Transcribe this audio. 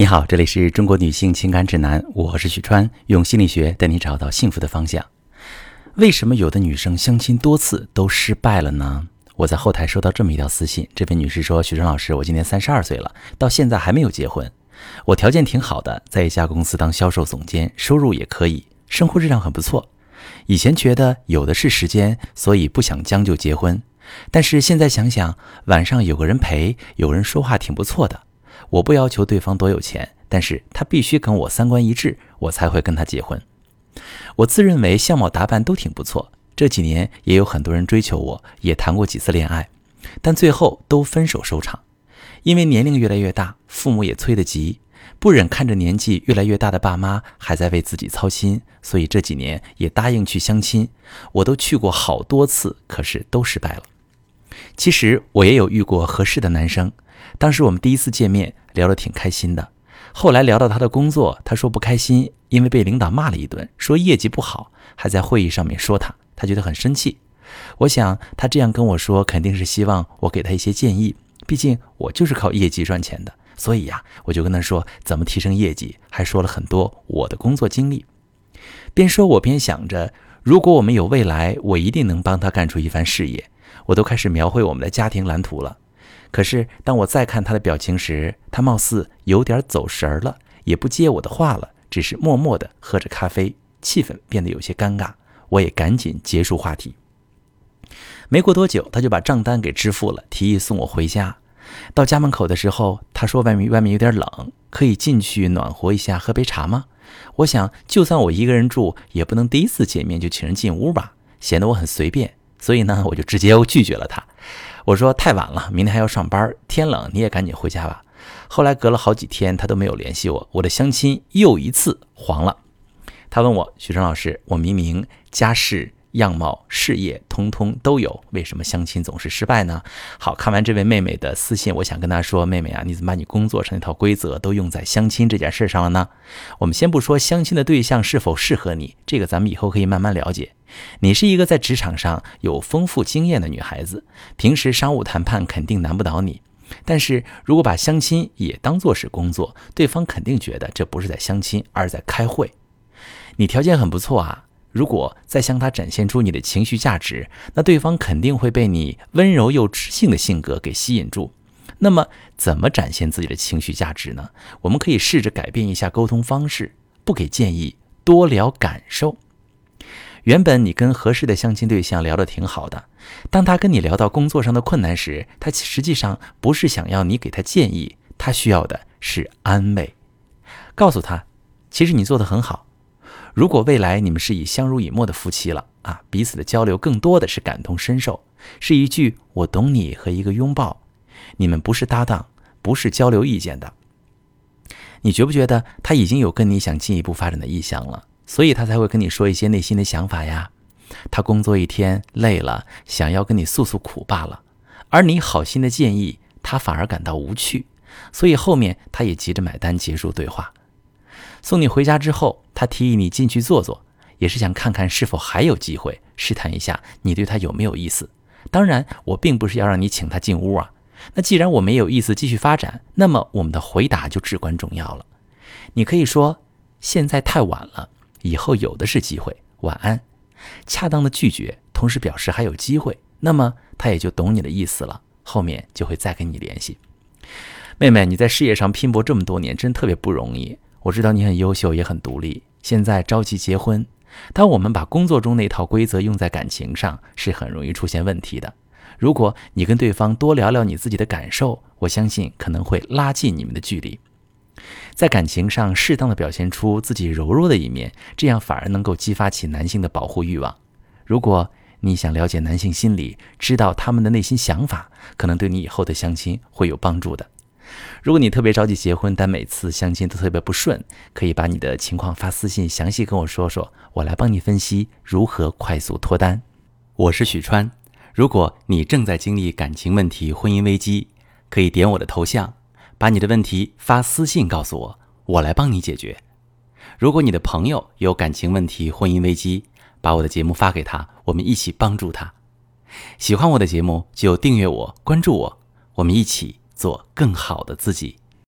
你好，这里是中国女性情感指南，我是许川，用心理学带你找到幸福的方向。为什么有的女生相亲多次都失败了呢？我在后台收到这么一条私信，这位女士说：“许川老师，我今年三十二岁了，到现在还没有结婚。我条件挺好的，在一家公司当销售总监，收入也可以，生活质量很不错。以前觉得有的是时间，所以不想将就结婚。但是现在想想，晚上有个人陪，有人说话挺不错的。”我不要求对方多有钱，但是他必须跟我三观一致，我才会跟他结婚。我自认为相貌打扮都挺不错，这几年也有很多人追求我，也谈过几次恋爱，但最后都分手收场。因为年龄越来越大，父母也催得急，不忍看着年纪越来越大的爸妈还在为自己操心，所以这几年也答应去相亲。我都去过好多次，可是都失败了。其实我也有遇过合适的男生。当时我们第一次见面聊得挺开心的，后来聊到他的工作，他说不开心，因为被领导骂了一顿，说业绩不好，还在会议上面说他，他觉得很生气。我想他这样跟我说，肯定是希望我给他一些建议，毕竟我就是靠业绩赚钱的，所以呀，我就跟他说怎么提升业绩，还说了很多我的工作经历。边说我边想着，如果我们有未来，我一定能帮他干出一番事业。我都开始描绘我们的家庭蓝图了。可是，当我再看他的表情时，他貌似有点走神儿了，也不接我的话了，只是默默地喝着咖啡，气氛变得有些尴尬。我也赶紧结束话题。没过多久，他就把账单给支付了，提议送我回家。到家门口的时候，他说：“外面外面有点冷，可以进去暖和一下，喝杯茶吗？”我想，就算我一个人住，也不能第一次见面就请人进屋吧，显得我很随便。所以呢，我就直接拒绝了他。我说太晚了，明天还要上班，天冷你也赶紧回家吧。后来隔了好几天，他都没有联系我，我的相亲又一次黄了。他问我，许成老师，我明明家世、样貌、事业通通都有，为什么相亲总是失败呢？好看完这位妹妹的私信，我想跟她说，妹妹啊，你怎么把你工作上那套规则都用在相亲这件事上了呢？我们先不说相亲的对象是否适合你，这个咱们以后可以慢慢了解。你是一个在职场上有丰富经验的女孩子，平时商务谈判肯定难不倒你。但是如果把相亲也当作是工作，对方肯定觉得这不是在相亲，而是在开会。你条件很不错啊，如果再向他展现出你的情绪价值，那对方肯定会被你温柔又知性的性格给吸引住。那么怎么展现自己的情绪价值呢？我们可以试着改变一下沟通方式，不给建议，多聊感受。原本你跟合适的相亲对象聊得挺好的，当他跟你聊到工作上的困难时，他实际上不是想要你给他建议，他需要的是安慰。告诉他，其实你做得很好。如果未来你们是以相濡以沫的夫妻了啊，彼此的交流更多的是感同身受，是一句“我懂你”和一个拥抱。你们不是搭档，不是交流意见的。你觉不觉得他已经有跟你想进一步发展的意向了？所以他才会跟你说一些内心的想法呀。他工作一天累了，想要跟你诉诉苦罢了。而你好心的建议，他反而感到无趣。所以后面他也急着买单结束对话。送你回家之后，他提议你进去坐坐，也是想看看是否还有机会，试探一下你对他有没有意思。当然，我并不是要让你请他进屋啊。那既然我没有意思继续发展，那么我们的回答就至关重要了。你可以说现在太晚了。以后有的是机会，晚安。恰当的拒绝，同时表示还有机会，那么他也就懂你的意思了，后面就会再跟你联系。妹妹，你在事业上拼搏这么多年，真特别不容易。我知道你很优秀，也很独立。现在着急结婚，当我们把工作中那套规则用在感情上，是很容易出现问题的。如果你跟对方多聊聊你自己的感受，我相信可能会拉近你们的距离。在感情上适当的表现出自己柔弱的一面，这样反而能够激发起男性的保护欲望。如果你想了解男性心理，知道他们的内心想法，可能对你以后的相亲会有帮助的。如果你特别着急结婚，但每次相亲都特别不顺，可以把你的情况发私信，详细跟我说说，我来帮你分析如何快速脱单。我是许川，如果你正在经历感情问题、婚姻危机，可以点我的头像。把你的问题发私信告诉我，我来帮你解决。如果你的朋友有感情问题、婚姻危机，把我的节目发给他，我们一起帮助他。喜欢我的节目就订阅我、关注我，我们一起做更好的自己。